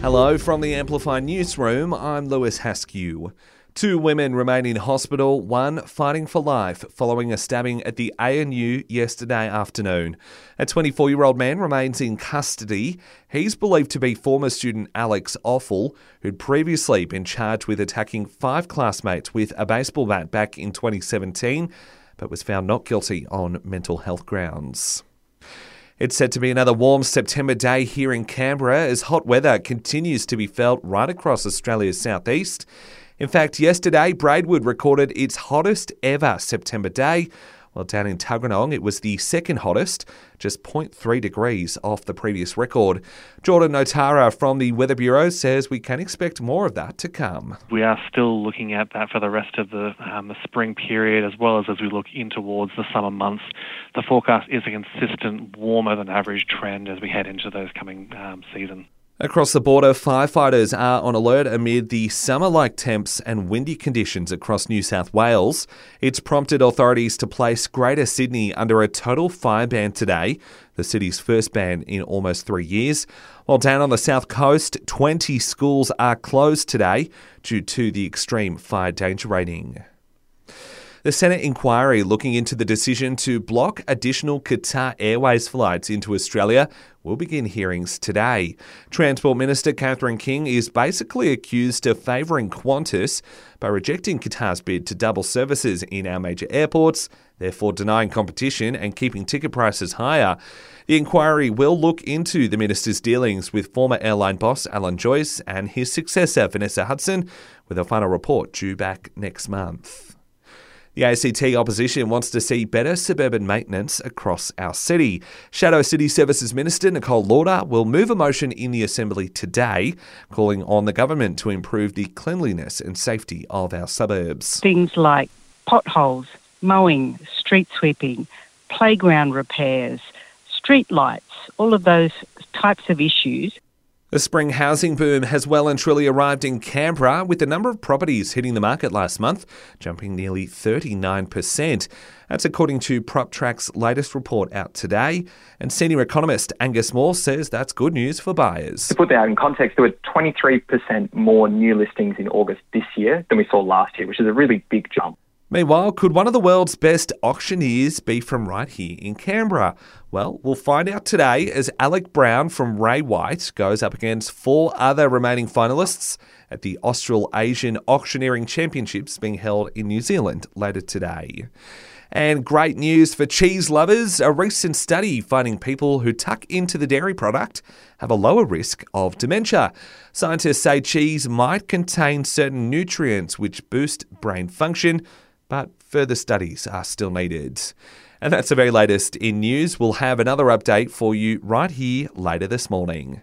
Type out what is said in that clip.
Hello from the Amplify Newsroom. I'm Lewis Haskew. Two women remain in hospital, one fighting for life following a stabbing at the ANU yesterday afternoon. A 24 year old man remains in custody. He's believed to be former student Alex Ophel, who'd previously been charged with attacking five classmates with a baseball bat back in 2017, but was found not guilty on mental health grounds. It's set to be another warm September day here in Canberra as hot weather continues to be felt right across Australia's southeast. In fact, yesterday, Braidwood recorded its hottest ever September day, well, down in Tuggeranong, it was the second hottest, just 0.3 degrees off the previous record. Jordan Notara from the Weather Bureau says we can expect more of that to come. We are still looking at that for the rest of the, um, the spring period, as well as as we look in towards the summer months. The forecast is a consistent warmer than average trend as we head into those coming um, season. Across the border, firefighters are on alert amid the summer like temps and windy conditions across New South Wales. It's prompted authorities to place Greater Sydney under a total fire ban today, the city's first ban in almost three years. While down on the south coast, 20 schools are closed today due to the extreme fire danger rating. The Senate inquiry looking into the decision to block additional Qatar Airways flights into Australia will begin hearings today. Transport Minister Catherine King is basically accused of favouring Qantas by rejecting Qatar's bid to double services in our major airports, therefore denying competition and keeping ticket prices higher. The inquiry will look into the minister's dealings with former airline boss Alan Joyce and his successor Vanessa Hudson, with a final report due back next month. The ACT opposition wants to see better suburban maintenance across our city. Shadow City Services Minister Nicole Lawder will move a motion in the Assembly today calling on the government to improve the cleanliness and safety of our suburbs. Things like potholes, mowing, street sweeping, playground repairs, street lights, all of those types of issues the spring housing boom has well and truly arrived in Canberra, with the number of properties hitting the market last month jumping nearly 39%. That's according to PropTrack's latest report out today. And senior economist Angus Moore says that's good news for buyers. To put that in context, there were 23% more new listings in August this year than we saw last year, which is a really big jump. Meanwhile, could one of the world's best auctioneers be from right here in Canberra? Well, we'll find out today as Alec Brown from Ray White goes up against four other remaining finalists at the Australasian Auctioneering Championships being held in New Zealand later today. And great news for cheese lovers a recent study finding people who tuck into the dairy product have a lower risk of dementia. Scientists say cheese might contain certain nutrients which boost brain function but further studies are still needed. And that's the very latest in news. We'll have another update for you right here later this morning.